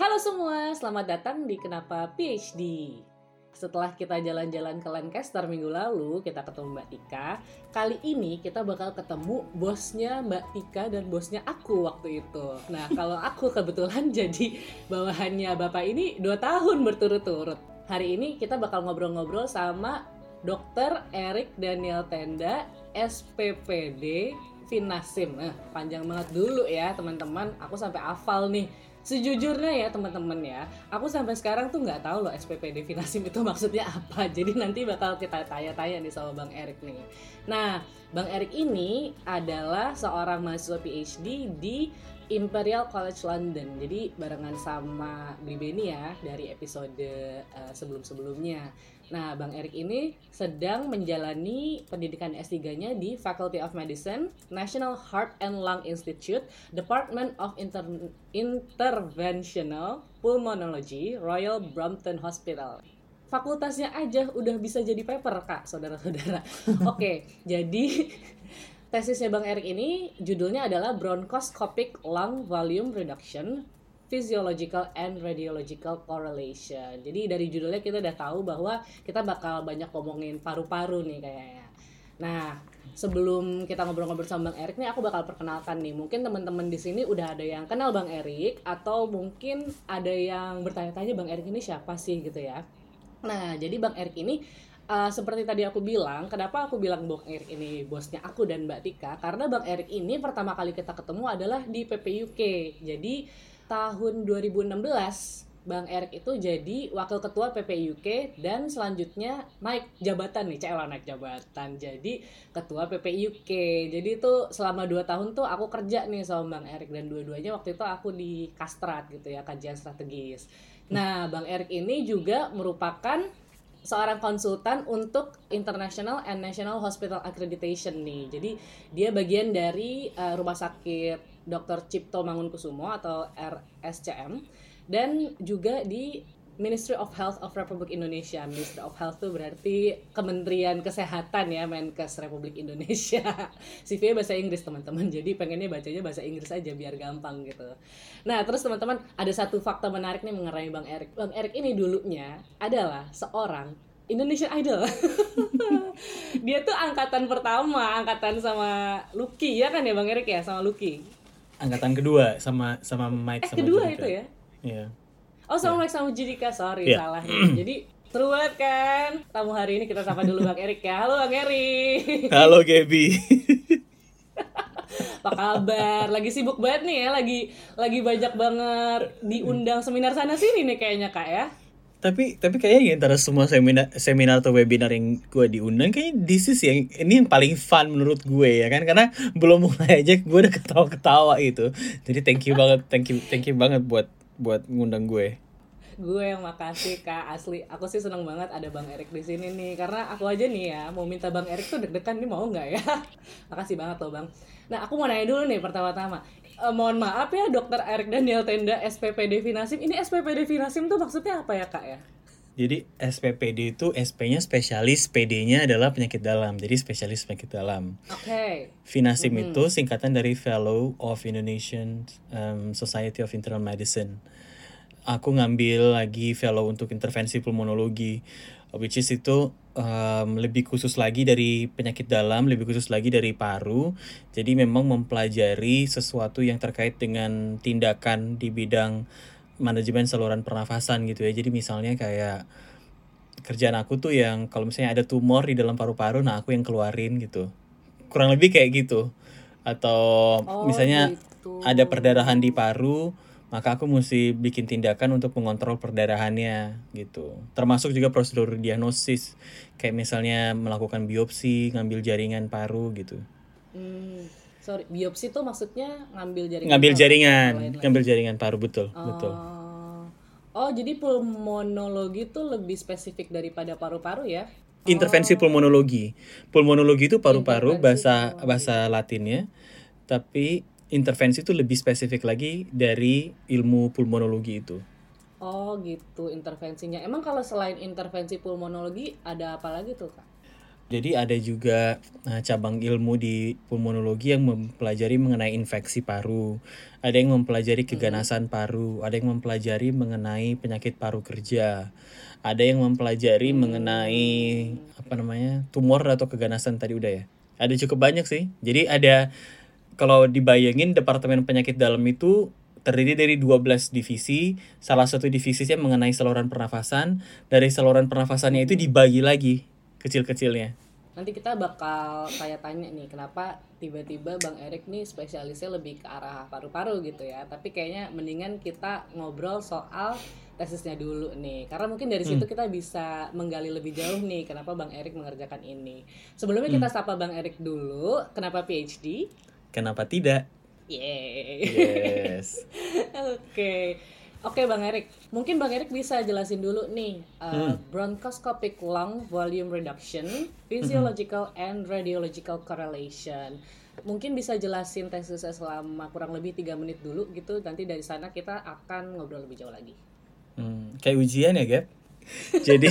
Halo semua, selamat datang di Kenapa PhD. Setelah kita jalan-jalan ke Lancaster minggu lalu, kita ketemu Mbak Tika. Kali ini kita bakal ketemu bosnya Mbak Tika dan bosnya aku waktu itu. Nah, kalau aku kebetulan jadi bawahannya Bapak ini 2 tahun berturut-turut. Hari ini kita bakal ngobrol-ngobrol sama Dr. Erik Daniel Tenda, SPPD Finasim. Nah, panjang banget dulu ya teman-teman. Aku sampai hafal nih Sejujurnya ya teman-teman ya, aku sampai sekarang tuh nggak tahu loh SPPD Finasim itu maksudnya apa. Jadi nanti bakal kita tanya-tanya nih sama Bang Erik nih. Nah, Bang Erik ini adalah seorang mahasiswa PhD di Imperial College London. Jadi barengan sama Bli Beni ya dari episode uh, sebelum-sebelumnya. Nah, Bang Erik ini sedang menjalani pendidikan S3-nya di Faculty of Medicine, National Heart and Lung Institute, Department of Inter Interventional Pulmonology, Royal Brompton Hospital. Fakultasnya aja udah bisa jadi paper, Kak, saudara-saudara. Oke, jadi tesisnya Bang Erik ini judulnya adalah Bronchoscopic Lung Volume Reduction physiological and radiological correlation. Jadi dari judulnya kita udah tahu bahwa kita bakal banyak ngomongin paru-paru nih kayaknya. Nah, sebelum kita ngobrol-ngobrol sama Bang Erik nih aku bakal perkenalkan nih. Mungkin teman-teman di sini udah ada yang kenal Bang Erik atau mungkin ada yang bertanya-tanya Bang Erik ini siapa sih gitu ya. Nah, jadi Bang Erik ini uh, seperti tadi aku bilang, kenapa aku bilang Bang Erik ini bosnya aku dan Mbak Tika? Karena Bang Erik ini pertama kali kita ketemu adalah di PPUK. Jadi tahun 2016 Bang Erik itu jadi wakil ketua PPIUK dan selanjutnya naik jabatan nih, cewek naik jabatan jadi ketua PPIUK. Jadi itu selama 2 tahun tuh aku kerja nih sama Bang Erik dan dua-duanya waktu itu aku di Kastrat gitu ya, kajian strategis. Nah, Bang Erik ini juga merupakan seorang konsultan untuk International and National Hospital Accreditation nih. Jadi dia bagian dari uh, rumah sakit Dr. Cipto Mangunkusumo atau RSCM dan juga di Ministry of Health of Republik Indonesia. Ministry of Health itu berarti Kementerian Kesehatan ya, Menkes Republik Indonesia. CV bahasa Inggris teman-teman. Jadi pengennya bacanya bahasa Inggris aja biar gampang gitu. Nah, terus teman-teman ada satu fakta menarik nih mengenai Bang Erik. Bang Erik ini dulunya adalah seorang Indonesian Idol. Dia tuh angkatan pertama, angkatan sama Lucky ya kan ya Bang Erik ya, sama Lucky angkatan kedua sama sama Mike eh, sama kedua Judika. itu ya? Iya. Oh sama yeah. Mike sama Judika sorry yeah. salah. Jadi Seru banget kan? Tamu hari ini kita sapa dulu Bang Erik ya. Halo Bang Erik. Halo Gaby. Apa kabar? Lagi sibuk banget nih ya. Lagi lagi banyak banget diundang seminar sana sini nih kayaknya kak ya tapi tapi kayaknya antara semua seminar seminar atau webinar yang gue diundang kayaknya this is yang ini yang paling fun menurut gue ya kan? Karena belum mulai aja gue udah ketawa-ketawa itu jadi thank you banget thank you thank you banget buat buat ngundang gue. Gue yang makasih kak. Asli aku sih seneng banget ada bang Erik di sini nih. Karena aku aja nih ya mau minta bang Erik tuh deg-degan nih mau nggak ya? Makasih banget loh bang. Nah aku mau nanya dulu nih pertama-tama uh, mohon maaf ya dokter Erik Daniel Tenda SPPD Finasim ini SPPD Finasim tuh maksudnya apa ya kak ya jadi SPPD itu SP-nya spesialis, PD-nya adalah penyakit dalam. Jadi spesialis penyakit dalam. Oke. Okay. Finasim mm -hmm. itu singkatan dari Fellow of Indonesian um, Society of Internal Medicine. Aku ngambil lagi fellow untuk intervensi pulmonologi, which is itu um, lebih khusus lagi dari penyakit dalam, lebih khusus lagi dari paru. Jadi memang mempelajari sesuatu yang terkait dengan tindakan di bidang manajemen saluran pernafasan gitu ya. Jadi misalnya kayak kerjaan aku tuh yang kalau misalnya ada tumor di dalam paru-paru, nah aku yang keluarin gitu. Kurang lebih kayak gitu. Atau oh, misalnya gitu. ada perdarahan di paru, maka aku mesti bikin tindakan untuk mengontrol perdarahannya gitu. Termasuk juga prosedur diagnosis kayak misalnya melakukan biopsi, ngambil jaringan paru gitu. Hmm, sorry, biopsi tuh maksudnya ngambil jaringan. Ngambil jaringan, ngambil jaringan paru betul, oh. betul. Oh, jadi pulmonologi tuh lebih spesifik daripada paru-paru ya? Intervensi oh. pulmonologi. Pulmonologi itu paru-paru bahasa bahasa Latinnya. Tapi intervensi itu lebih spesifik lagi dari ilmu pulmonologi itu. Oh gitu intervensinya. Emang kalau selain intervensi pulmonologi ada apa lagi tuh kak? Jadi ada juga uh, cabang ilmu di pulmonologi yang mempelajari mengenai infeksi paru, ada yang mempelajari keganasan paru, ada yang mempelajari mengenai penyakit paru kerja, ada yang mempelajari mengenai apa namanya tumor atau keganasan tadi udah ya. Ada cukup banyak sih. Jadi ada kalau dibayangin departemen penyakit dalam itu terdiri dari 12 divisi. Salah satu divisinya mengenai saluran pernafasan. Dari saluran pernafasannya itu dibagi lagi kecil-kecilnya. Nanti kita bakal saya tanya nih kenapa tiba-tiba Bang Erik nih spesialisnya lebih ke arah paru-paru gitu ya. Tapi kayaknya mendingan kita ngobrol soal tesisnya dulu nih. Karena mungkin dari situ kita bisa menggali lebih jauh nih kenapa Bang Erik mengerjakan ini. Sebelumnya kita sapa Bang Erik dulu. Kenapa PhD? Kenapa tidak? Yeay. Yes. Oke. Oke Bang Erik, mungkin Bang Erik bisa jelasin dulu nih uh, bronchoscopic lung volume reduction, physiological and radiological correlation. Mungkin bisa jelasin tesisnya selama kurang lebih tiga menit dulu gitu. Nanti dari sana kita akan ngobrol lebih jauh lagi. Hmm, kayak ujian ya, Gap? Jadi,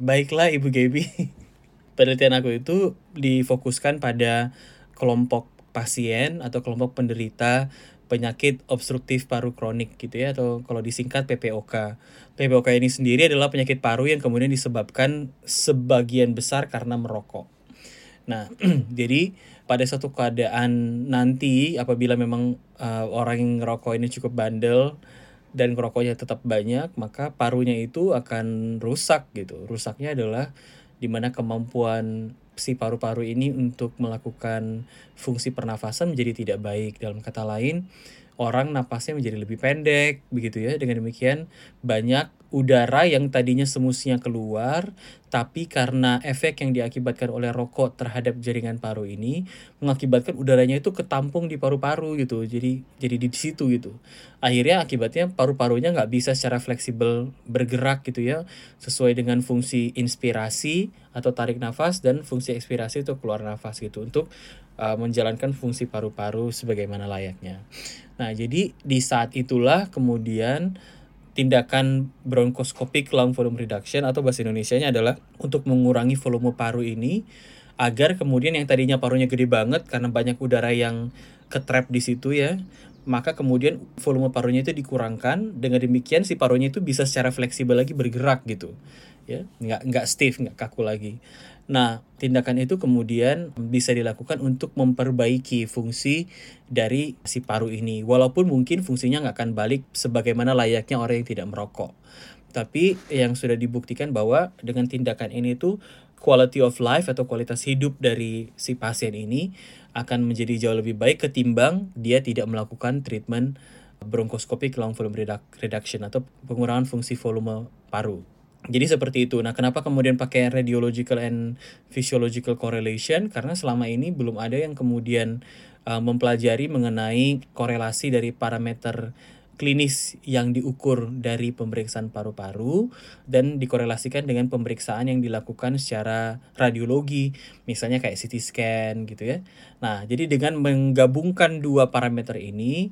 baiklah Ibu Gaby. Penelitian aku itu difokuskan pada kelompok pasien atau kelompok penderita penyakit obstruktif paru kronik gitu ya atau kalau disingkat PPOK. PPOK ini sendiri adalah penyakit paru yang kemudian disebabkan sebagian besar karena merokok. Nah, jadi pada suatu keadaan nanti apabila memang uh, orang yang ngerokok ini cukup bandel dan ngerokoknya tetap banyak, maka parunya itu akan rusak gitu. Rusaknya adalah di mana kemampuan si paru-paru ini untuk melakukan fungsi pernafasan menjadi tidak baik. Dalam kata lain, orang napasnya menjadi lebih pendek begitu ya. Dengan demikian banyak udara yang tadinya semestinya keluar tapi karena efek yang diakibatkan oleh rokok terhadap jaringan paru ini mengakibatkan udaranya itu ketampung di paru-paru gitu. Jadi jadi di situ gitu. Akhirnya akibatnya paru-parunya nggak bisa secara fleksibel bergerak gitu ya sesuai dengan fungsi inspirasi atau tarik nafas dan fungsi ekspirasi itu keluar nafas gitu untuk uh, menjalankan fungsi paru-paru sebagaimana layaknya nah jadi di saat itulah kemudian tindakan bronchoscopic lung volume reduction atau bahasa Indonesia-nya adalah untuk mengurangi volume paru ini agar kemudian yang tadinya parunya gede banget karena banyak udara yang ketrap di situ ya maka kemudian volume parunya itu dikurangkan. Dengan demikian si parunya itu bisa secara fleksibel lagi bergerak gitu ya. Nggak nggak stiff nggak kaku lagi Nah, tindakan itu kemudian bisa dilakukan untuk memperbaiki fungsi dari si paru ini. Walaupun mungkin fungsinya nggak akan balik sebagaimana layaknya orang yang tidak merokok. Tapi yang sudah dibuktikan bahwa dengan tindakan ini tuh quality of life atau kualitas hidup dari si pasien ini akan menjadi jauh lebih baik ketimbang dia tidak melakukan treatment bronchoscopic lung volume reduction atau pengurangan fungsi volume paru. Jadi seperti itu. Nah, kenapa kemudian pakai radiological and physiological correlation? Karena selama ini belum ada yang kemudian uh, mempelajari mengenai korelasi dari parameter klinis yang diukur dari pemeriksaan paru-paru dan dikorelasikan dengan pemeriksaan yang dilakukan secara radiologi, misalnya kayak CT scan gitu ya. Nah, jadi dengan menggabungkan dua parameter ini,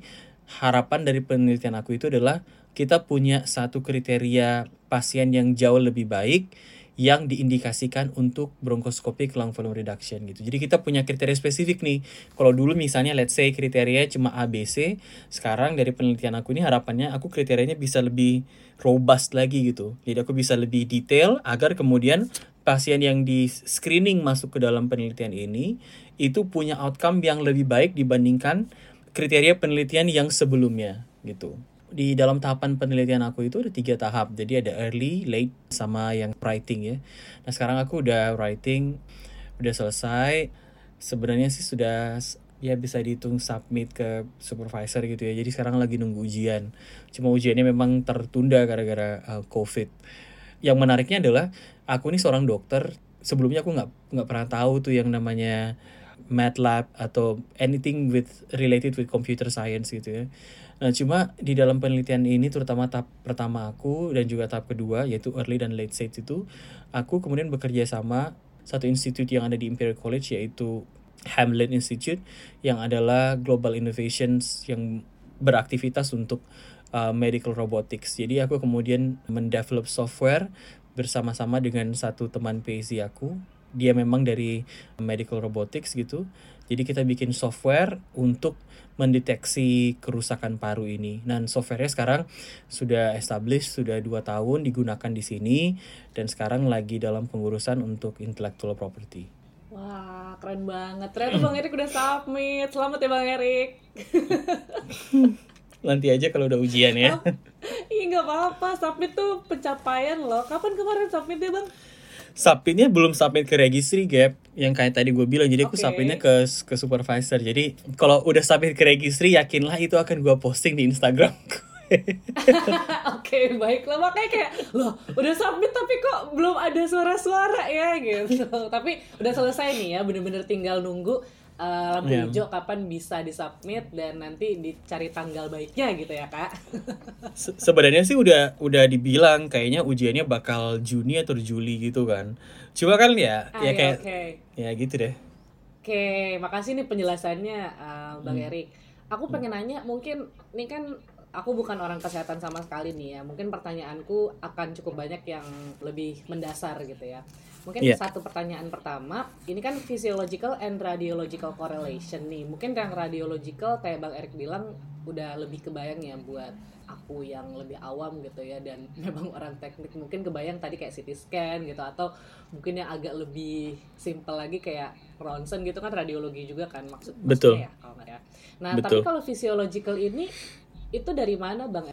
harapan dari penelitian aku itu adalah kita punya satu kriteria pasien yang jauh lebih baik yang diindikasikan untuk bronchoscopic lung volume reduction gitu. Jadi kita punya kriteria spesifik nih. Kalau dulu misalnya let's say kriteria cuma ABC, sekarang dari penelitian aku ini harapannya aku kriterianya bisa lebih robust lagi gitu. Jadi aku bisa lebih detail agar kemudian pasien yang di screening masuk ke dalam penelitian ini itu punya outcome yang lebih baik dibandingkan kriteria penelitian yang sebelumnya gitu di dalam tahapan penelitian aku itu ada tiga tahap. Jadi ada early, late, sama yang writing ya. Nah sekarang aku udah writing udah selesai. Sebenarnya sih sudah ya bisa dihitung submit ke supervisor gitu ya. Jadi sekarang lagi nunggu ujian. Cuma ujiannya memang tertunda gara-gara uh, covid. Yang menariknya adalah aku ini seorang dokter. Sebelumnya aku nggak nggak pernah tahu tuh yang namanya MATLAB atau anything with related with computer science gitu ya Nah, cuma di dalam penelitian ini terutama tahap pertama aku dan juga tahap kedua yaitu early dan late stage itu aku kemudian bekerja sama satu institut yang ada di Imperial College yaitu Hamlin Institute yang adalah global innovations yang beraktivitas untuk uh, medical robotics. Jadi aku kemudian mendevelop software bersama-sama dengan satu teman PhD aku dia memang dari medical robotics gitu. Jadi kita bikin software untuk mendeteksi kerusakan paru ini. Dan softwarenya sekarang sudah established, sudah dua tahun digunakan di sini, dan sekarang lagi dalam pengurusan untuk intellectual property. Wah, keren banget. Ternyata Bang Erik udah submit. Selamat ya Bang Erik. Nanti aja kalau udah ujian ya. Iya nggak apa-apa, submit tuh pencapaian loh. Kapan kemarin submit ya Bang? Submitnya belum submit ke registry gap yang kayak tadi gue bilang jadi aku Oke. submitnya ke ke supervisor jadi kalau udah submit ke registry yakinlah itu akan gue posting di Instagram Oke, baiklah. Makanya kayak, loh, udah submit tapi kok belum ada suara-suara ya gitu. tapi udah selesai nih ya, bener-bener tinggal nunggu uh, lampu Iya. hijau kapan bisa disubmit dan nanti dicari tanggal baiknya gitu ya, Kak. Se- sebenarnya sih udah udah dibilang kayaknya ujiannya bakal Juni atau Juli gitu kan cuma kan ya Ah, ya ya, kayak Oke, ya gitu deh Oke, makasih nih penjelasannya uh, Bang Hmm. Erik. Aku pengen nanya, mungkin ini kan aku bukan orang kesehatan sama sekali nih ya. Mungkin pertanyaanku akan cukup banyak yang lebih mendasar gitu ya. Mungkin Iya. satu pertanyaan pertama, ini kan physiological and radiological correlation nih. Mungkin yang radiological kayak Bang Erik bilang udah lebih kebayang ya buat aku yang lebih awam gitu ya dan memang orang teknik mungkin kebayang tadi kayak CT scan gitu atau mungkin yang agak lebih simple lagi kayak ronsen gitu kan radiologi juga kan maksud Betul. maksudnya ya kalau nggak ya. Nah, Betul. tapi kalau physiological ini itu dari mana Bang?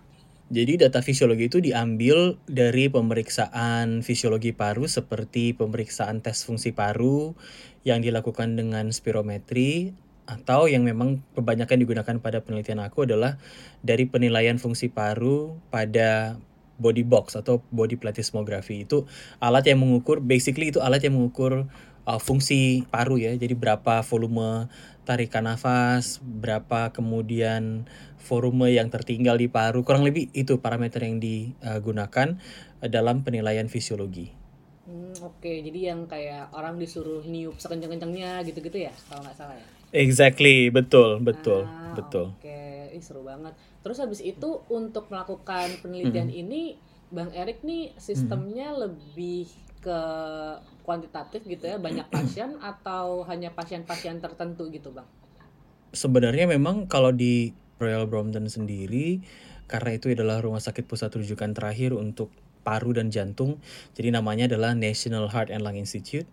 Jadi data fisiologi itu diambil dari pemeriksaan fisiologi paru seperti pemeriksaan tes fungsi paru yang dilakukan dengan spirometri atau yang memang kebanyakan digunakan pada penelitian aku adalah dari penilaian fungsi paru pada body box atau body plethysmography itu alat yang mengukur basically itu alat yang mengukur uh, fungsi paru ya jadi berapa volume tarikan nafas berapa kemudian volume yang tertinggal di paru kurang lebih itu parameter yang digunakan uh, dalam penilaian fisiologi Hmm, Oke, jadi yang kayak orang disuruh niup sekenceng-kencengnya gitu-gitu ya, kalau nggak salah ya. exactly betul betul Ah, betul Oke, Ih, seru banget. Terus habis itu untuk melakukan penelitian ini, Bang Erik nih sistemnya lebih ke kuantitatif gitu ya, banyak pasien atau hanya pasien-pasien tertentu gitu, Bang? sebenarnya memang kalau di Royal Brompton sendiri karena itu adalah rumah sakit pusat rujukan terakhir untuk paru dan jantung jadi namanya adalah National Heart and Lung Institute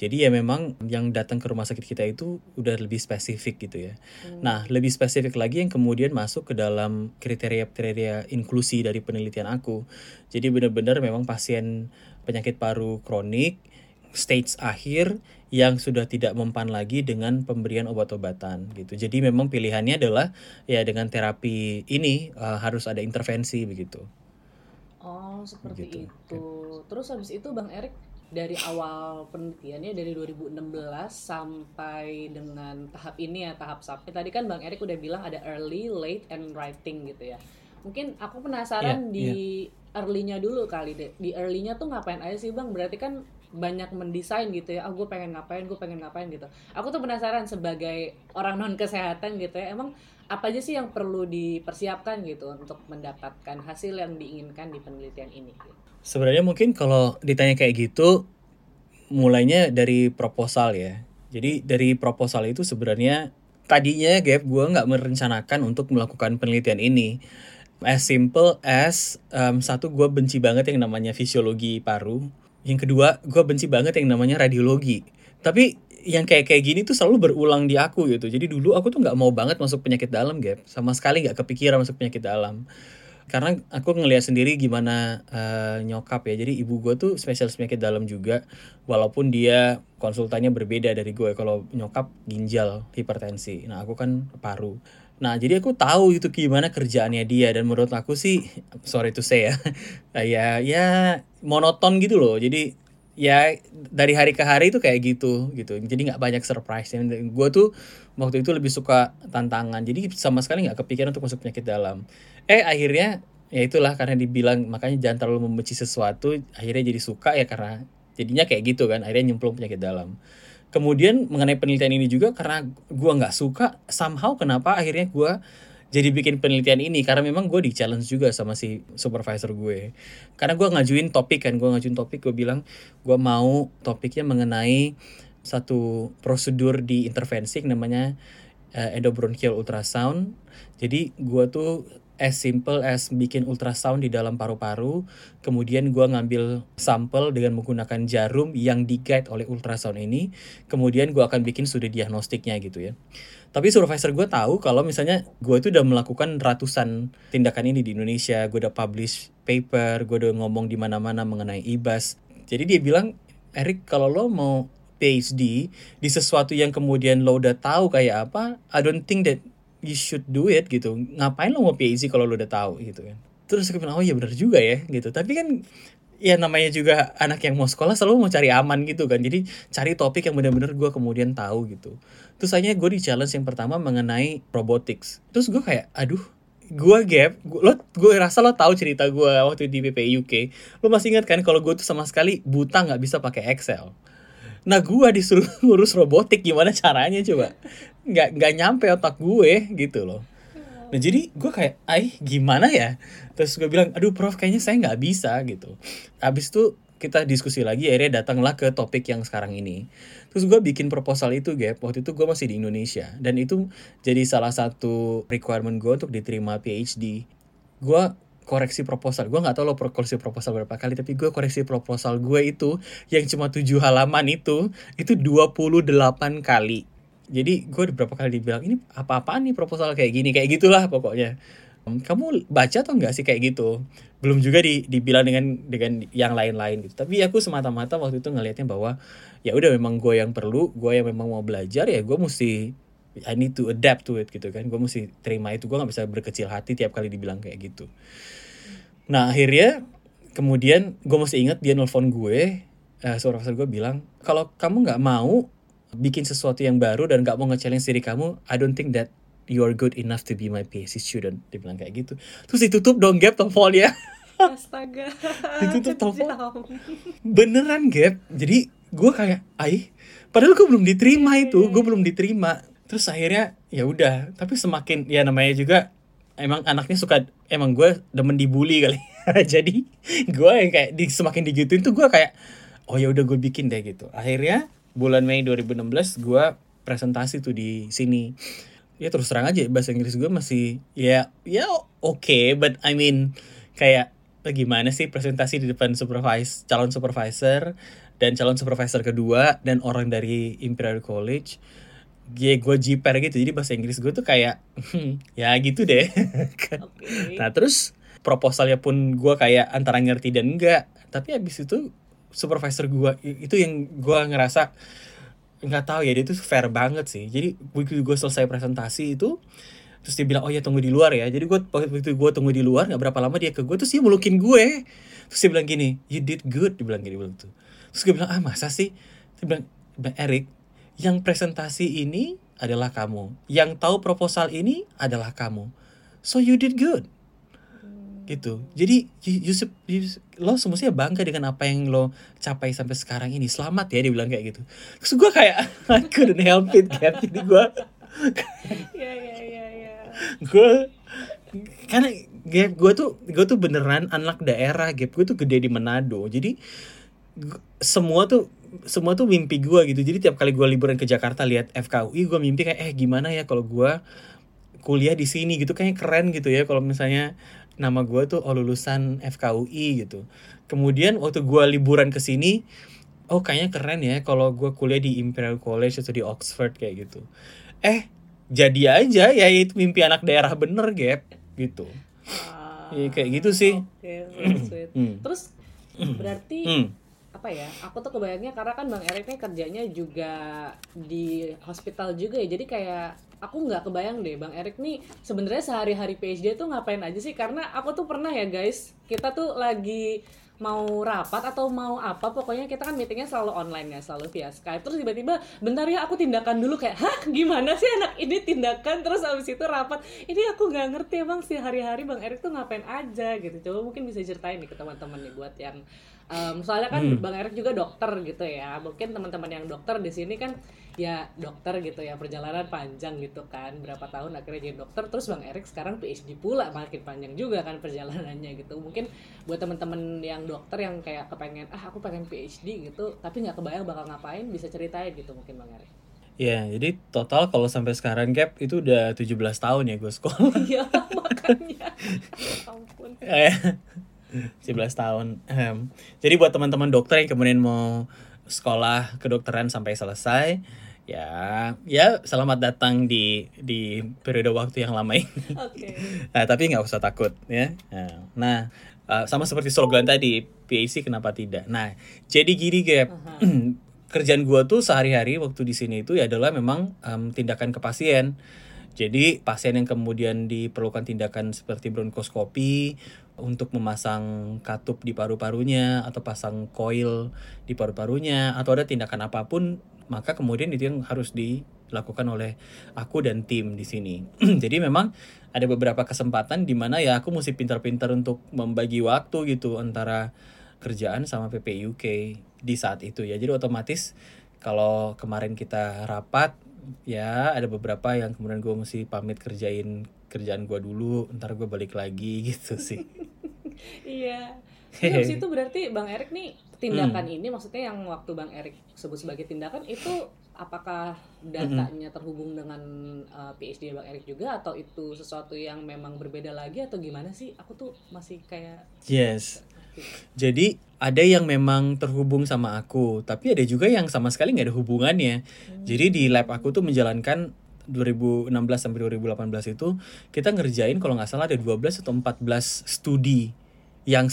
jadi ya memang yang datang ke rumah sakit kita itu udah lebih spesifik gitu ya. Nah, lebih spesifik lagi yang kemudian masuk ke dalam kriteria-kriteria inklusi dari penelitian aku. Jadi benar-benar memang pasien penyakit paru kronik stage akhir yang sudah tidak mempan lagi dengan pemberian obat-obatan gitu. Jadi memang pilihannya adalah ya dengan terapi ini eh, harus ada intervensi begitu. Oh, seperti Gitu. itu. Terus habis itu Bang Erik dari awal penelitiannya dari 2016 sampai dengan tahap ini ya, tahap submit. Tadi kan Bang Erik udah bilang ada early, late, and writing gitu ya. Mungkin aku penasaran Iya, di early-nya dulu kali deh. Di early-nya tuh ngapain aja sih Bang? Berarti kan banyak mendesain gitu ya. Ah, gue pengen ngapain, gue pengen ngapain gitu. Aku tuh penasaran sebagai orang non kesehatan gitu ya. Emang apa aja sih yang perlu dipersiapkan gitu untuk mendapatkan hasil yang diinginkan di penelitian ini? gitu? Sebenarnya mungkin kalau ditanya kayak gitu mulainya dari proposal ya. Jadi dari proposal itu sebenarnya tadinya Gap gue nggak merencanakan untuk melakukan penelitian ini. As simple as um, satu gue benci banget yang namanya fisiologi paru. Yang kedua gue benci banget yang namanya radiologi. Tapi yang kayak kayak gini tuh selalu berulang di aku gitu. Jadi dulu aku tuh nggak mau banget masuk penyakit dalam Gap. Sama sekali nggak kepikiran masuk penyakit dalam karena aku ngelihat sendiri gimana eh, nyokap ya jadi ibu gue tuh spesialis penyakit dalam juga walaupun dia konsultannya berbeda dari gue kalau nyokap ginjal hipertensi nah aku kan paru nah jadi aku tahu itu gimana kerjaannya dia dan menurut aku sih sorry to say ya ya ya monoton gitu loh. Jadi ya dari hari ke hari itu kayak gitu gitu. Jadi nggak banyak surprise gue tuh waktu itu lebih suka tantangan. Jadi sama sekali nggak kepikiran untuk masuk penyakit dalam. Eh akhirnya ya itulah karena dibilang makanya jangan terlalu membenci sesuatu akhirnya jadi suka ya karena jadinya kayak gitu kan akhirnya nyemplung penyakit dalam kemudian mengenai penelitian ini juga karena gua nggak suka somehow kenapa akhirnya gua jadi bikin penelitian ini? Karena memang gue di challenge juga sama si supervisor gue. Karena gue ngajuin topik kan gue ngajuin topik gue bilang gue mau topiknya mengenai satu prosedur di intervensi namanya uh, endobronchial ultrasound. Jadi gue tuh as simple as bikin ultrasound di dalam paru-paru, kemudian gue ngambil sampel dengan menggunakan jarum yang di-guide oleh ultrasound ini, kemudian gue akan bikin studi diagnostiknya gitu ya. Tapi supervisor gue tahu kalau misalnya gue itu udah melakukan ratusan tindakan ini di Indonesia, gue udah publish paper, gue udah ngomong di mana-mana mengenai IBAS. Jadi dia bilang, Erik kalau lo mau PhD di sesuatu yang kemudian lo udah tahu kayak apa, I don't think that you should do it gitu. Ngapain lo mau PhD kalau lo udah tahu gitu kan? Terus aku bilang oh iya benar juga ya gitu. Tapi kan ya namanya juga anak yang mau sekolah selalu mau cari aman gitu kan. Jadi cari topik yang benar-benar gue kemudian tahu gitu. Terus akhirnya gue di challenge yang pertama mengenai robotics. Terus gue kayak aduh gue gap gua, lo gue rasa lo tahu cerita gue waktu di PPI UK lo masih ingat kan kalau gue tuh sama sekali buta nggak bisa pakai Excel? Nah gue disuruh ngurus robotik gimana caranya coba nggak nggak nyampe otak gue gitu loh. Nah jadi gue kayak ay gimana ya? Terus gue bilang aduh prof kayaknya saya nggak bisa gitu. Abis itu kita diskusi lagi akhirnya datanglah ke topik yang sekarang ini. Terus gue bikin proposal itu gap. Waktu itu gue masih di Indonesia. Dan itu jadi salah satu requirement gue untuk diterima PhD gue koreksi proposal. Gue nggak tahu lo koreksi proposal berapa kali tapi gue koreksi proposal gue itu yang cuma tujuh halaman itu itu 28 kali jadi gue beberapa kali dibilang ini apa-apaan nih proposal kayak gini? Kayak gitulah pokoknya. Kamu baca atau enggak sih kayak gitu? Belum juga di, dibilang dengan dengan yang lain-lain gitu. Tapi aku semata-mata waktu itu ngelihatnya bahwa ya udah memang gue yang perlu gue yang memang mau belajar ya gue mesti I need to adapt to it gitu kan. Gue mesti terima itu gue nggak bisa berkecil hati tiap kali dibilang kayak gitu. Nah akhirnya kemudian gue mesti ingat dia nelfon gue uh, suara gue bilang kalau kamu nggak mau bikin sesuatu yang baru dan gak mau nge-challenge diri kamu, I don't think that you are good enough to be my PhD student. Dia bilang kayak gitu. Terus ditutup dong gap teleponnya. Astaga. ditutup telepon. Beneran gap. Jadi gue kayak, ay, padahal gue belum diterima itu, gue belum diterima. Terus akhirnya ya udah, tapi semakin ya namanya juga emang anaknya suka emang gue demen dibully kali. Jadi gue yang kayak di, semakin digituin tuh gue kayak oh ya udah gue bikin deh gitu. Akhirnya bulan Mei 2016 gue presentasi tuh di sini. Ya terus terang aja bahasa Inggris gue masih ya ya oke okay, but I mean kayak gimana sih presentasi di depan supervise calon supervisor dan calon supervisor kedua dan orang dari Imperial College? Ya gue jiper gitu jadi bahasa Inggris gue tuh kayak hmm, ya gitu deh. Okay. nah terus proposalnya pun gue kayak antara ngerti dan enggak tapi habis itu supervisor gue itu yang gue ngerasa nggak tahu ya dia tuh fair banget sih. Jadi begitu gue selesai presentasi itu terus dia bilang oh ya tunggu di luar ya. Jadi gue waktu gue tunggu di luar nggak berapa lama dia ke gue terus dia melukin gue. Terus dia bilang gini you did good dia bilang gini bilang tuh terus gue bilang ah masa sih? Dia bilang bang Eric yang presentasi ini adalah kamu. Yang tahu proposal ini adalah kamu. So you did good gitu. Jadi Yusuf, Yusuf lo semestinya bangga dengan apa yang lo capai sampai sekarang ini. Selamat ya dia bilang kayak gitu. Terus gue kayak I couldn't help it kan jadi gue ya ya ya ya gue karena gap gue tuh gue tuh beneran anak daerah gap gue tuh gede di Manado. Jadi semua tuh semua tuh mimpi gue gitu. Jadi tiap kali gue liburan ke Jakarta lihat FKUI gue mimpi kayak eh gimana ya kalau gue kuliah di sini? Gitu kayak keren gitu ya kalau misalnya nama gue tuh oh lulusan FKUI gitu. Kemudian waktu gue liburan ke sini oh kayaknya keren ya kalau gue kuliah di Imperial College atau di Oxford kayak gitu. Eh jadi aja ya itu mimpi anak daerah bener gap gitu. Ah, ya, kayak gitu sih. okay, sweet, sweet. hmm. terus berarti hmm apa ya aku tuh kebayangnya karena kan bang Erik nih kerjanya juga di hospital juga ya jadi kayak aku nggak kebayang deh bang Erik nih sebenarnya sehari-hari PhD tuh ngapain aja sih? Karena aku tuh pernah ya guys kita tuh lagi mau rapat atau mau apa pokoknya kita kan meetingnya selalu online ya selalu via Skype. Terus tiba-tiba bentar ya aku tindakan dulu. Kayak hah gimana sih anak ini tindakan? Terus abis itu rapat. Ini aku nggak ngerti emang sih hari-hari bang Erik tuh ngapain aja gitu. Coba mungkin bisa ceritain nih ke teman-teman nih buat yang Um, soalnya kan Hmm. Bang Erik juga dokter gitu ya. Mungkin teman-teman yang dokter di sini kan ya dokter gitu ya perjalanan panjang gitu kan berapa tahun akhirnya jadi dokter terus Bang Erik sekarang PhD pula makin panjang juga kan perjalanannya gitu mungkin buat teman-teman yang dokter yang kayak kepengen ah aku pengen PhD gitu tapi nggak kebayang bakal ngapain bisa ceritain gitu mungkin Bang Erik Ya, jadi total kalau sampai sekarang Gap itu udah 17 tahun ya gue sekolah. iya makanya Ya ampun Eh, 17 tahun. Jadi buat teman-teman dokter yang kemudian mau sekolah kedokteran sampai selesai, ya, ya selamat datang di di periode waktu yang lama ini. oke Nah, tapi nggak usah takut ya. Nah, Nah, uh, sama seperti slogan tadi, PAC kenapa tidak? Nah, jadi gini Gap. Kerjaan gua tuh sehari-hari waktu di sini itu ya adalah memang em, tindakan ke pasien. Jadi pasien yang kemudian diperlukan tindakan seperti bronkoskopi untuk memasang katup di paru-parunya atau pasang coil di paru-parunya atau ada tindakan apa pun maka kemudian itu yang harus dilakukan oleh aku dan tim di sini. Jadi memang ada beberapa kesempatan di mana ya aku mesti pintar-pintar untuk membagi waktu gitu antara kerjaan sama PPUK di saat itu ya. Jadi otomatis kalau kemarin kita rapat ya ada beberapa yang kemudian gue mesti pamit kerjain kerjaan gue dulu, ntar gue balik lagi gitu sih. Iya. Terus itu berarti Bang Erik nih tindakan Hmm. ini maksudnya yang waktu Bang Erik sebut sebagai tindakan itu apakah datanya terhubung dengan uh, PhD Bang Erik juga atau itu sesuatu yang memang berbeda lagi atau gimana sih? Aku tuh masih kayak Yes. Jadi ada yang memang terhubung sama aku, tapi ada juga yang sama sekali nggak ada hubungannya. Jadi di lab aku tuh menjalankan 2016 sampai 2018 itu kita ngerjain kalau nggak salah ada 12 atau 14 studi yang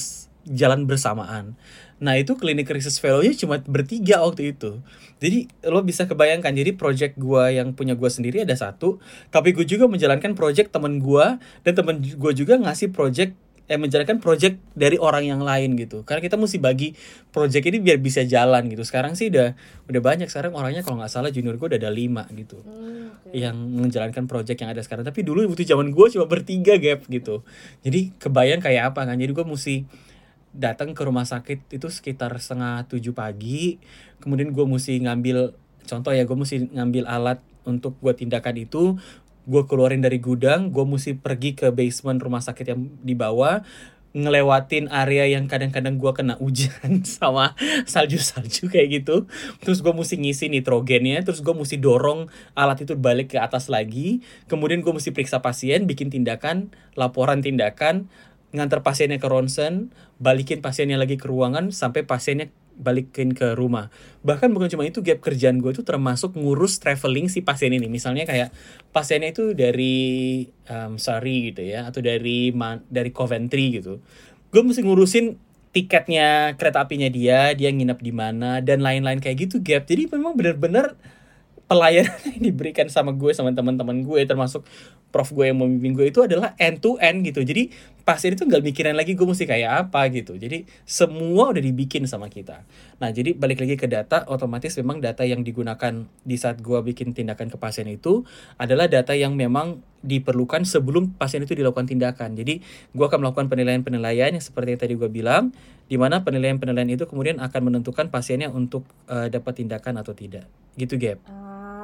jalan bersamaan. Nah itu klinik research fellow-nya cuma bertiga waktu itu. Jadi lo bisa kebayangkan, jadi project gua yang punya gua sendiri ada satu, tapi gue juga menjalankan project temen gua dan temen gue juga ngasih project eh menjalankan project dari orang yang lain gitu. Karena kita mesti bagi project ini biar bisa jalan gitu. Sekarang sih udah udah banyak sekarang orangnya kalau nggak salah junior gue udah ada lima gitu Hmm, oke. yang menjalankan project yang ada sekarang. Tapi dulu waktu zaman gue cuma bertiga gap gitu. Jadi kebayang kayak apa kan? Jadi gue mesti datang ke rumah sakit itu sekitar setengah tujuh pagi. Kemudian gue mesti ngambil contoh ya gue mesti ngambil alat untuk gue tindakan itu. Gue keluarin dari gudang, gue mesti pergi ke basement rumah sakit yang di bawah ngelewatin area yang kadang-kadang gua kena hujan sama salju-salju kayak gitu. Terus gue mesti ngisi nitrogennya terus gue mesti dorong alat itu balik ke atas lagi. Kemudian gue mesti periksa pasien bikin tindakan laporan tindakan ngantar pasiennya ke ronsen balikin pasiennya lagi ke ruangan sampai pasiennya balikin ke rumah. Bahkan bukan cuma itu gap kerjaan gue itu termasuk ngurus traveling si pasien ini. Misalnya kayak pasiennya itu dari um, Surrey gitu ya atau dari dari Coventry gitu. Gue mesti ngurusin tiketnya kereta apinya dia dia nginep di mana dan lain-lain kayak gitu gap. Jadi memang bener-bener pelayanan yang diberikan sama gue sama teman-teman gue termasuk prof gue yang membimbing gue itu adalah end to end gitu. Jadi pasien itu nggak mikirin lagi gue mesti kayak apa gitu. Jadi semua udah dibikin sama kita. Nah jadi balik lagi ke data otomatis memang data yang digunakan di saat gue bikin tindakan ke pasien itu adalah data yang memang diperlukan sebelum pasien itu dilakukan tindakan jadi gue akan melakukan penilaian-penilaian yang seperti yang tadi gue bilang di mana penilaian-penilaian itu kemudian akan menentukan pasiennya untuk eh, dapat tindakan atau tidak gitu Gap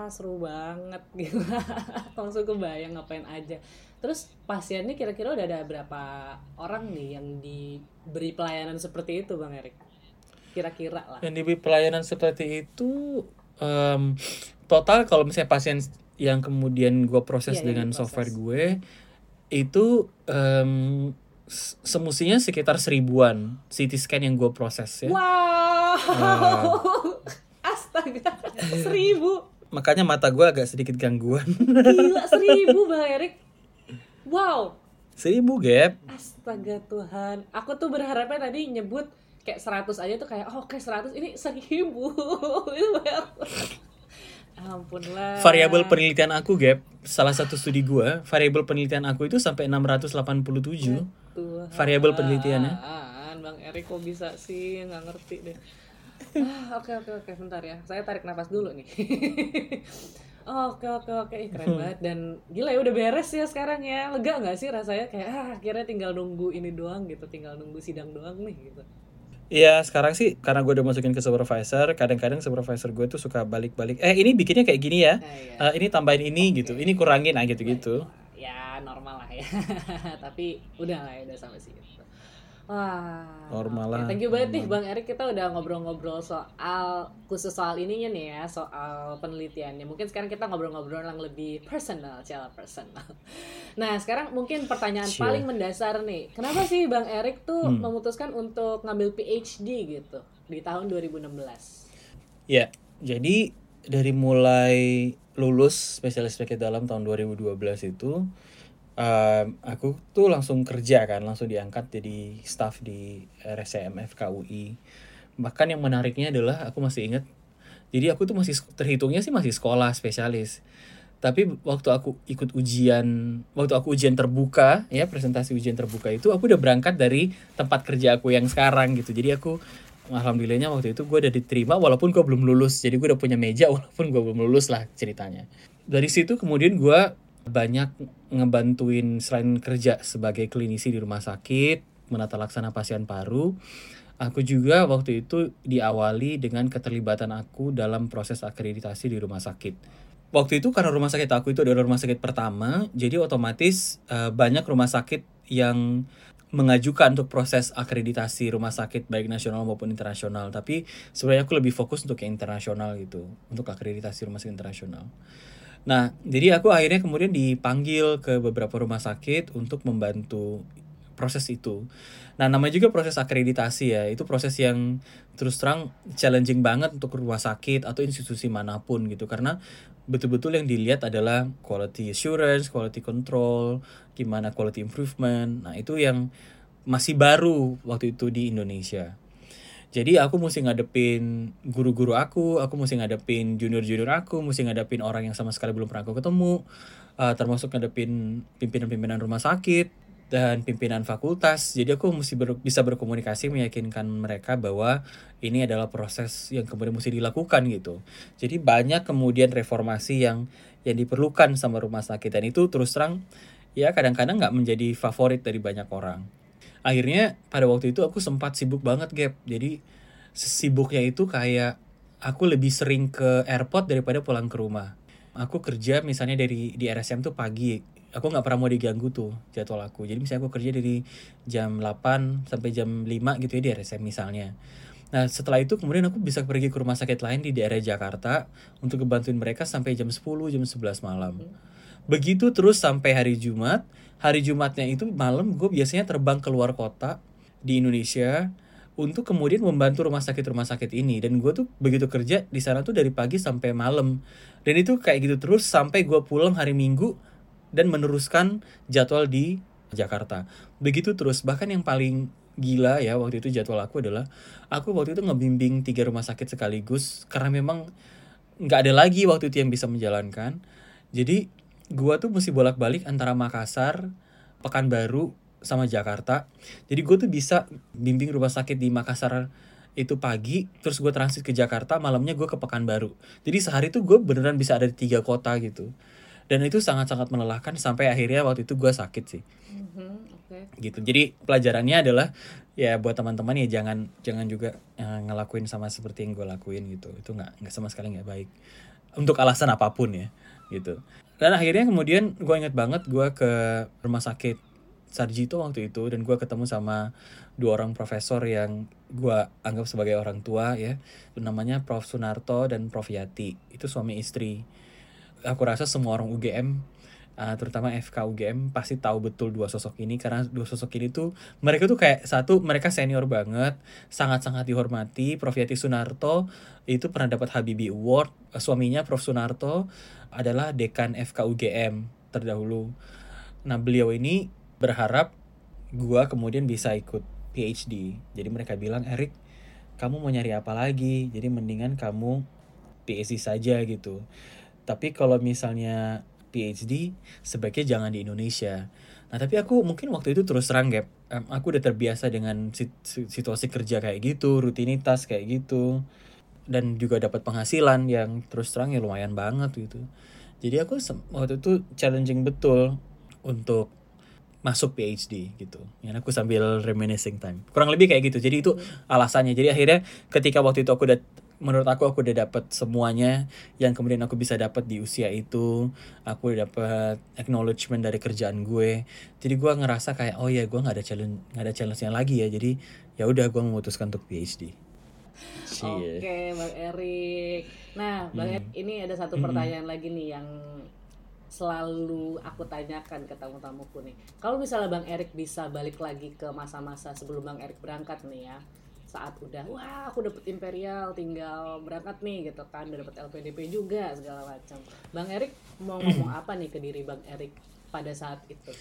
Ah, seru banget gitu. Langsung kebayang ngapain aja. Terus pasiennya kira-kira udah ada berapa orang nih yang diberi pelayanan seperti itu, Bang Erik? Kira-kira lah. yang diberi pelayanan seperti itu em, total kalau misalnya pasien yang kemudian gue proses yang dengan diproses. software gue itu em, s- semestinya sekitar seribuan CT scan yang gue proses ya Wow. Astaga, seribu. makanya mata gue agak sedikit gangguan Gila, seribu, Bang Erik. Wow. seribu gap Astaga Tuhan. Aku tuh berharapnya tadi nyebut kayak 100 aja tuh kayak oh, oke 100 ini 1000. Itu banyak. Ampun lah. variabel penelitian aku gap salah satu studi gue variabel penelitian aku itu sampai 687 Tuhan. variabel penelitiannya. Bang Erik kok bisa sih nggak ngerti deh. Ah, Oke oke oke bentar ya. Saya tarik nafas dulu nih. Oke oke oke Ih, keren banget dan gila ya udah beres ya sekarang ya lega nggak sih rasanya kayak ah akhirnya tinggal nunggu ini doang gitu tinggal nunggu sidang doang nih gitu Iya sekarang sih karena gue udah masukin ke supervisor, kadang-kadang supervisor gue tuh suka balik-balik. Eh ini bikinnya kayak gini ya, Nah, iya. Eh, ini tambahin ini gitu, ini kurangin ah gitu-gitu. ya normal lah ya tapi udah lah ya udah sampai situ wah Normal lah, thank you banget nih bang Erik kita udah ngobrol-ngobrol soal khusus soal ininya nih ya soal penelitiannya. Mungkin sekarang kita ngobrol-ngobrol yang lebih personal secara personal. Nah sekarang mungkin pertanyaan Sure. paling mendasar nih. Kenapa sih bang Erik tuh Hmm. memutuskan untuk ngambil PhD gitu di tahun 2016 Ya, jadi dari mulai lulus spesialis penyakit dalam tahun 2012 itu em, aku tuh langsung kerja kan, langsung diangkat jadi staff di RSCM FKUI. Bahkan yang menariknya adalah aku masih ingat, jadi aku tuh masih terhitungnya sih masih sekolah spesialis. Tapi waktu aku ikut ujian, waktu aku ujian terbuka, ya presentasi ujian terbuka itu, aku udah berangkat dari tempat kerja aku yang sekarang gitu. Jadi aku alhamdulillahnya waktu itu gue udah diterima walaupun gue belum lulus. Jadi gue udah punya meja walaupun gue belum lulus lah ceritanya. Dari situ kemudian gue banyak ngebantuin selain kerja sebagai klinisi di rumah sakit, menata laksana pasien paru. Aku juga waktu itu diawali dengan keterlibatan aku dalam proses akreditasi di rumah sakit. Waktu itu karena rumah sakit aku itu adalah rumah sakit pertama, jadi otomatis eh, banyak rumah sakit yang mengajukan untuk proses akreditasi rumah sakit baik nasional maupun internasional. Tapi sebenarnya aku lebih fokus untuk yang internasional gitu, untuk akreditasi rumah sakit internasional. Nah, jadi aku akhirnya kemudian dipanggil ke beberapa rumah sakit untuk membantu proses itu. Nah, namanya juga proses akreditasi ya. Itu proses yang terus terang challenging banget untuk rumah sakit atau institusi mana pun gitu karena betul-betul yang dilihat adalah quality assurance, quality control, gimana quality improvement. Nah, itu yang masih baru waktu itu di Indonesia. Jadi aku mesti ngadepin guru-guru aku, aku mesti ngadepin junior-junior aku, mesti ngadepin orang yang sama sekali belum pernah aku ketemu, uh, termasuk ngadepin pimpinan-pimpinan rumah sakit dan pimpinan fakultas. Jadi aku mesti ber- bisa berkomunikasi meyakinkan mereka bahwa ini adalah proses yang kemudian mesti dilakukan gitu. Jadi banyak kemudian reformasi yang yang diperlukan sama rumah sakit dan itu terus terang ya kadang-kadang nggak menjadi favorit dari banyak orang akhirnya pada waktu itu aku sempat sibuk banget gap. Jadi sibuknya itu kayak aku lebih sering ke airport daripada pulang ke rumah. Aku kerja misalnya dari di RSM tuh pagi. Aku nggak pernah mau diganggu tuh jadwal aku. Jadi misalnya aku kerja dari jam 8 sampai jam 5 gitu ya di RSM misalnya. Nah setelah itu kemudian aku bisa pergi ke rumah sakit lain di daerah Jakarta untuk ngebantuin mereka sampai jam 10, jam 11 malam. Begitu terus sampai hari Jumat. Hari Jumatnya itu malam gue biasanya terbang keluar kota di Indonesia untuk kemudian membantu rumah sakit-rumah sakit ini. Dan gue tuh begitu kerja di sana tuh dari pagi sampai malam. Dan itu kayak gitu terus sampai gue pulang hari Minggu dan meneruskan jadwal di Jakarta. Begitu terus bahkan yang paling gila ya waktu itu jadwal aku adalah aku waktu itu ngebimbing tiga rumah sakit sekaligus karena memang nggak ada lagi waktu itu yang bisa menjalankan. Jadi gua tuh mesti bolak-balik antara Makassar, Pekanbaru sama Jakarta. Jadi gue tuh bisa bimbing rumah sakit di Makassar itu pagi, terus gue transit ke Jakarta, malamnya gue ke Pekanbaru. Jadi sehari tuh gue beneran bisa ada di tiga kota gitu. Dan itu sangat-sangat melelahkan sampai akhirnya waktu itu gue sakit sih Mhm, oke gitu. Jadi pelajarannya adalah ya buat teman-teman ya jangan jangan juga eh, ngelakuin sama seperti yang gue lakuin gitu. Itu nggak nggak sama sekali nggak baik untuk alasan apa pun ya gitu. Dan akhirnya kemudian gue inget banget gue ke rumah sakit Sarjito waktu itu dan gue ketemu sama dua orang profesor yang gue anggap sebagai orang tua ya. Namanya Prof Sunarto dan Prof Yati. Itu suami istri. Aku rasa semua orang UGM uh, terutama FK UGM pasti tahu betul dua sosok ini karena dua sosok ini tuh mereka tuh kayak satu mereka senior banget sangat-sangat dihormati. Prof. Yati Sunarto itu pernah dapat Habibie Award. Uh, suaminya Prof. Sunarto adalah dekan FK UGM terdahulu. Nah beliau ini berharap gua kemudian bisa ikut PhD jadi mereka bilang Erik kamu mau nyari apa lagi? Jadi mendingan kamu PhD saja gitu. Tapi kalau misalnya PhD sebaiknya jangan di Indonesia. Nah tapi aku mungkin waktu itu terus terang gap, em, aku udah terbiasa dengan sit- si- situasi kerja kayak gitu, rutinitas kayak gitu, dan juga dapat penghasilan yang terus terang ya lumayan banget gitu. Jadi aku waktu itu challenging betul untuk masuk PhD gitu. Ya aku sambil reminiscing time. Kurang lebih kayak gitu. Jadi itu alasannya. Jadi akhirnya ketika waktu itu aku udah menurut aku aku udah dapat semuanya yang kemudian aku bisa dapat di usia itu. Aku udah dapat acknowledgement dari kerjaan gue. Jadi gue ngerasa kayak oh ya gue nggak ada challenge nggak ada challenge yang lagi ya. Jadi ya udah gue memutuskan untuk PhD. Oke, Bang Erik. Nah, Bang Hmm. Erik, ini ada satu Hmm. pertanyaan lagi nih yang selalu aku tanyakan ke tamu-tamuku nih. Kalau misalnya Bang Erik bisa balik lagi ke masa-masa sebelum Bang Erik berangkat nih ya, saat udah wah aku dapet imperial tinggal berangkat nih gitu kan udah dapet LPDP juga segala macam Bang Erik mau ngomong apa nih ke diri Bang Erik pada saat itu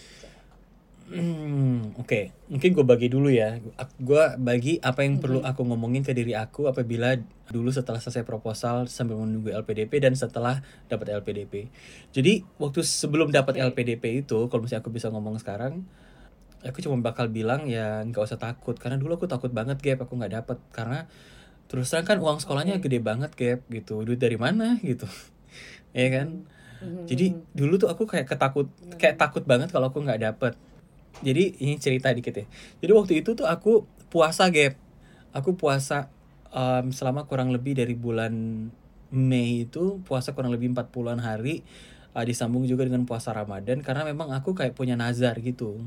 Hmm, oke. Mungkin gue bagi dulu ya. Gue bagi apa yang perlu aku ngomongin ke diri aku apabila dulu setelah selesai proposal sambil menunggu LPDP dan setelah dapat LPDP. Jadi waktu sebelum dapat Oke. LPDP itu, kalau misalnya aku bisa ngomong sekarang, aku cuma bakal bilang ya nggak usah takut. Karena dulu aku takut banget gap. Aku nggak dapat karena terus terang kan uang sekolahnya gede banget gap gitu. Duit dari mana gitu. Ya kan? Mhm. jadi dulu tuh aku kayak ketakut kayak takut banget kalau aku nggak dapet. Jadi ini cerita dikit ya. Jadi waktu itu tuh aku puasa gap. Aku puasa em, selama kurang lebih dari bulan Mei itu puasa kurang lebih 40-an hari eh, disambung juga dengan puasa Ramadan. Karena memang aku kayak punya nazar gitu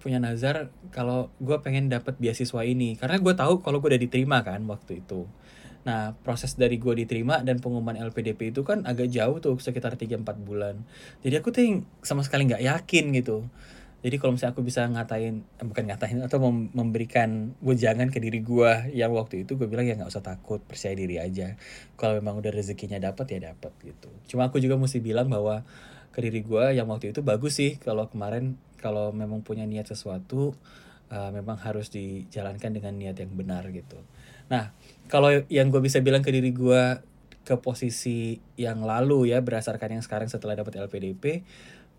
punya nazar kalau gue pengen dapat beasiswa ini. Karena gue tahu kalau gue udah diterima kan waktu itu. Nah proses dari gue diterima dan pengumuman LPDP itu kan agak jauh tuh sekitar 3-4 bulan. Jadi aku tuh sama sekali nggak yakin gitu. Jadi kalau misalnya aku bisa ngatain eh, bukan ngatain atau mem- memberikan wejangan ke diri gue yang waktu itu gue bilang ya nggak usah takut percaya diri aja. Kalau memang udah rezekinya dapat ya dapat gitu. Cuma aku juga mesti bilang bahwa ke diri gue yang waktu itu bagus sih kalau kemarin kalau memang punya niat sesuatu uh, memang harus dijalankan dengan niat yang benar gitu. Nah kalau yang gue bisa bilang ke diri gue ke posisi yang lalu ya berdasarkan yang sekarang setelah dapat LPDP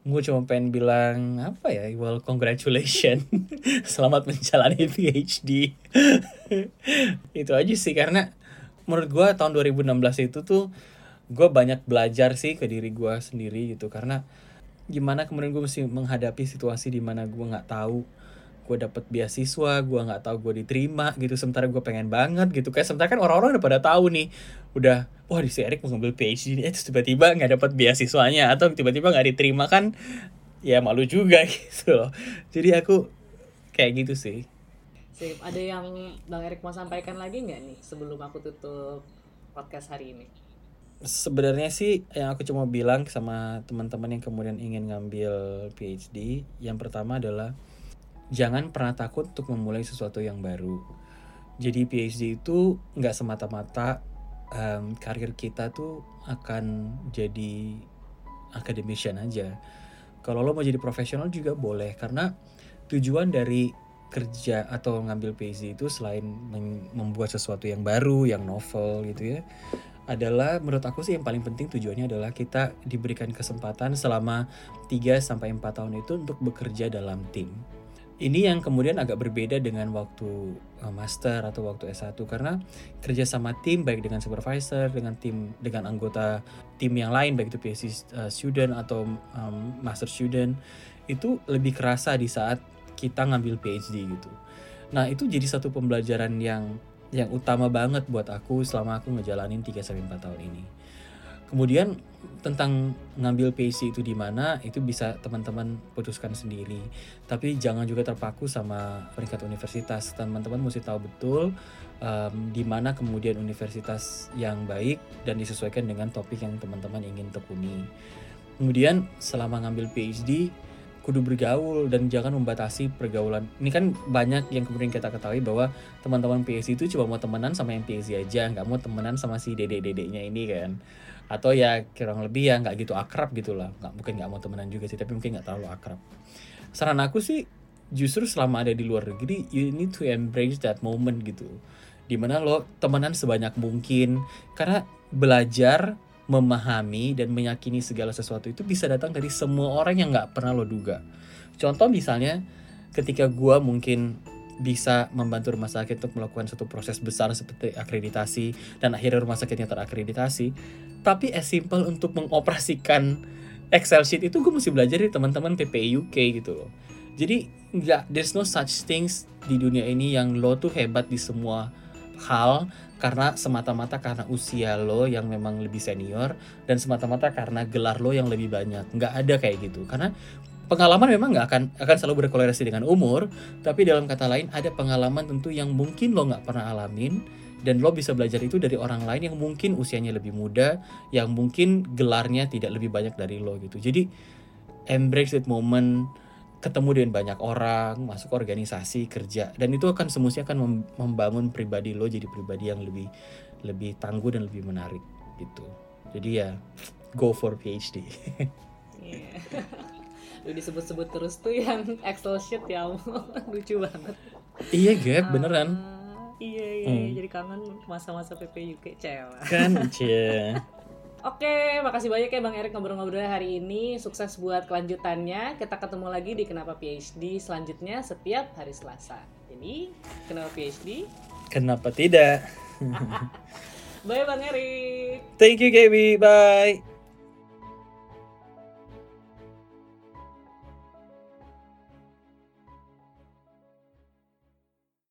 gue cuma pengen bilang apa ya well congratulations. Selamat menjalani PhD itu aja sih karena menurut gue tahun 2016 itu tuh gue banyak belajar sih ke diri gue sendiri gitu. Karena gimana kemudian gue mesti menghadapi situasi di mana gue nggak tahu gue dapet beasiswa gue nggak tahu gue diterima gitu. Sementara gue pengen banget gitu. Kayak sementara kan orang-orang udah pada tahu nih udah wah di si Erik mau ngambil PhD nih, eh tiba-tiba nggak dapat beasiswanya atau tiba-tiba nggak diterima kan ya malu juga gitu loh. Jadi aku kayak gitu sih. Sip. ada yang Bang Erik mau sampaikan lagi nggak nih sebelum aku tutup podcast hari ini sebenarnya sih yang aku cuma bilang sama teman-teman yang kemudian ingin ngambil PhD yang pertama adalah jangan pernah takut untuk memulai sesuatu yang baru. Jadi PhD itu nggak semata-mata em, karir kita tuh akan jadi academician aja. Kalau lo mau jadi profesional juga boleh karena tujuan dari kerja atau ngambil PhD itu selain membuat sesuatu yang baru yang novel gitu ya adalah menurut aku sih yang paling penting tujuannya adalah kita diberikan kesempatan selama 3 sampai 4 tahun itu untuk bekerja dalam tim. Ini yang kemudian agak berbeda dengan waktu uh, master atau waktu S1 karena kerja sama tim baik dengan supervisor, dengan tim dengan anggota tim yang lain baik itu PhD uh, student atau master student itu lebih kerasa di saat kita ngambil PhD gitu. Nah, itu jadi satu pembelajaran yang yang utama banget buat aku selama aku ngejalanin 3 sampai 4 tahun ini. Kemudian tentang ngambil PhD itu di mana itu bisa teman-teman putuskan sendiri. Tapi jangan juga terpaku sama peringkat universitas. Teman-teman mesti tahu betul em, di mana kemudian universitas yang baik dan disesuaikan dengan topik yang teman-teman ingin tekuni. Kemudian selama ngambil PhD kudu bergaul dan jangan membatasi pergaulan. Ini kan banyak yang kemudian kita ketahui bahwa teman-teman PhD itu cuma mau temenan sama yang PhD aja, nggak mau temenan sama si dedek-dedeknya ini kan. Atau ya kurang lebih ya nggak gitu akrab gitu lah. Nggak mungkin nggak mau temenan juga sih, tapi mungkin nggak terlalu akrab. Saran aku sih justru selama ada di luar negeri, you need to embrace that moment gitu. Di mana lo temenan sebanyak mungkin, karena belajar memahami dan meyakini segala sesuatu itu bisa datang dari semua orang yang nggak pernah lo duga. Contoh misalnya ketika gua mungkin bisa membantu rumah sakit untuk melakukan suatu proses besar seperti akreditasi dan akhirnya rumah sakitnya terakreditasi, tapi as simple untuk mengoperasikan Excel sheet itu gue mesti belajar dari teman-teman PPI UK gitu loh. Jadi nggak there's no such things di dunia ini yang lo tuh hebat di semua hal karena semata-mata karena usia lo yang memang lebih senior dan semata-mata karena gelar lo yang lebih banyak. Nggak ada kayak gitu. Karena pengalaman memang nggak akan akan selalu berkorelasi dengan umur, tapi dalam kata lain ada pengalaman tentu yang mungkin lo nggak pernah alamin dan lo bisa belajar itu dari orang lain yang mungkin usianya lebih muda, yang mungkin gelarnya tidak lebih banyak dari lo gitu. Jadi embrace that moment, ketemu dengan banyak orang, masuk organisasi, kerja, dan itu akan semestinya akan mem- membangun pribadi lo jadi pribadi yang lebih lebih tangguh dan lebih menarik gitu. Jadi ya go for PhD. Iya. Udah disebut-sebut terus tuh yang Excel sheet ya lucu banget. iya Gap, beneran. Ah, iya iya Hmm. jadi kangen masa-masa PP UK cewek. Kan, cie. Oke, makasih banyak ya Bang Erik ngobrol-ngobrol hari ini. Sukses buat kelanjutannya. Kita ketemu lagi di Kenapa PhD selanjutnya setiap hari Selasa. Jadi, Kenapa PhD? Kenapa tidak? Bye Bang Erik. Thank you, Gaby. Bye.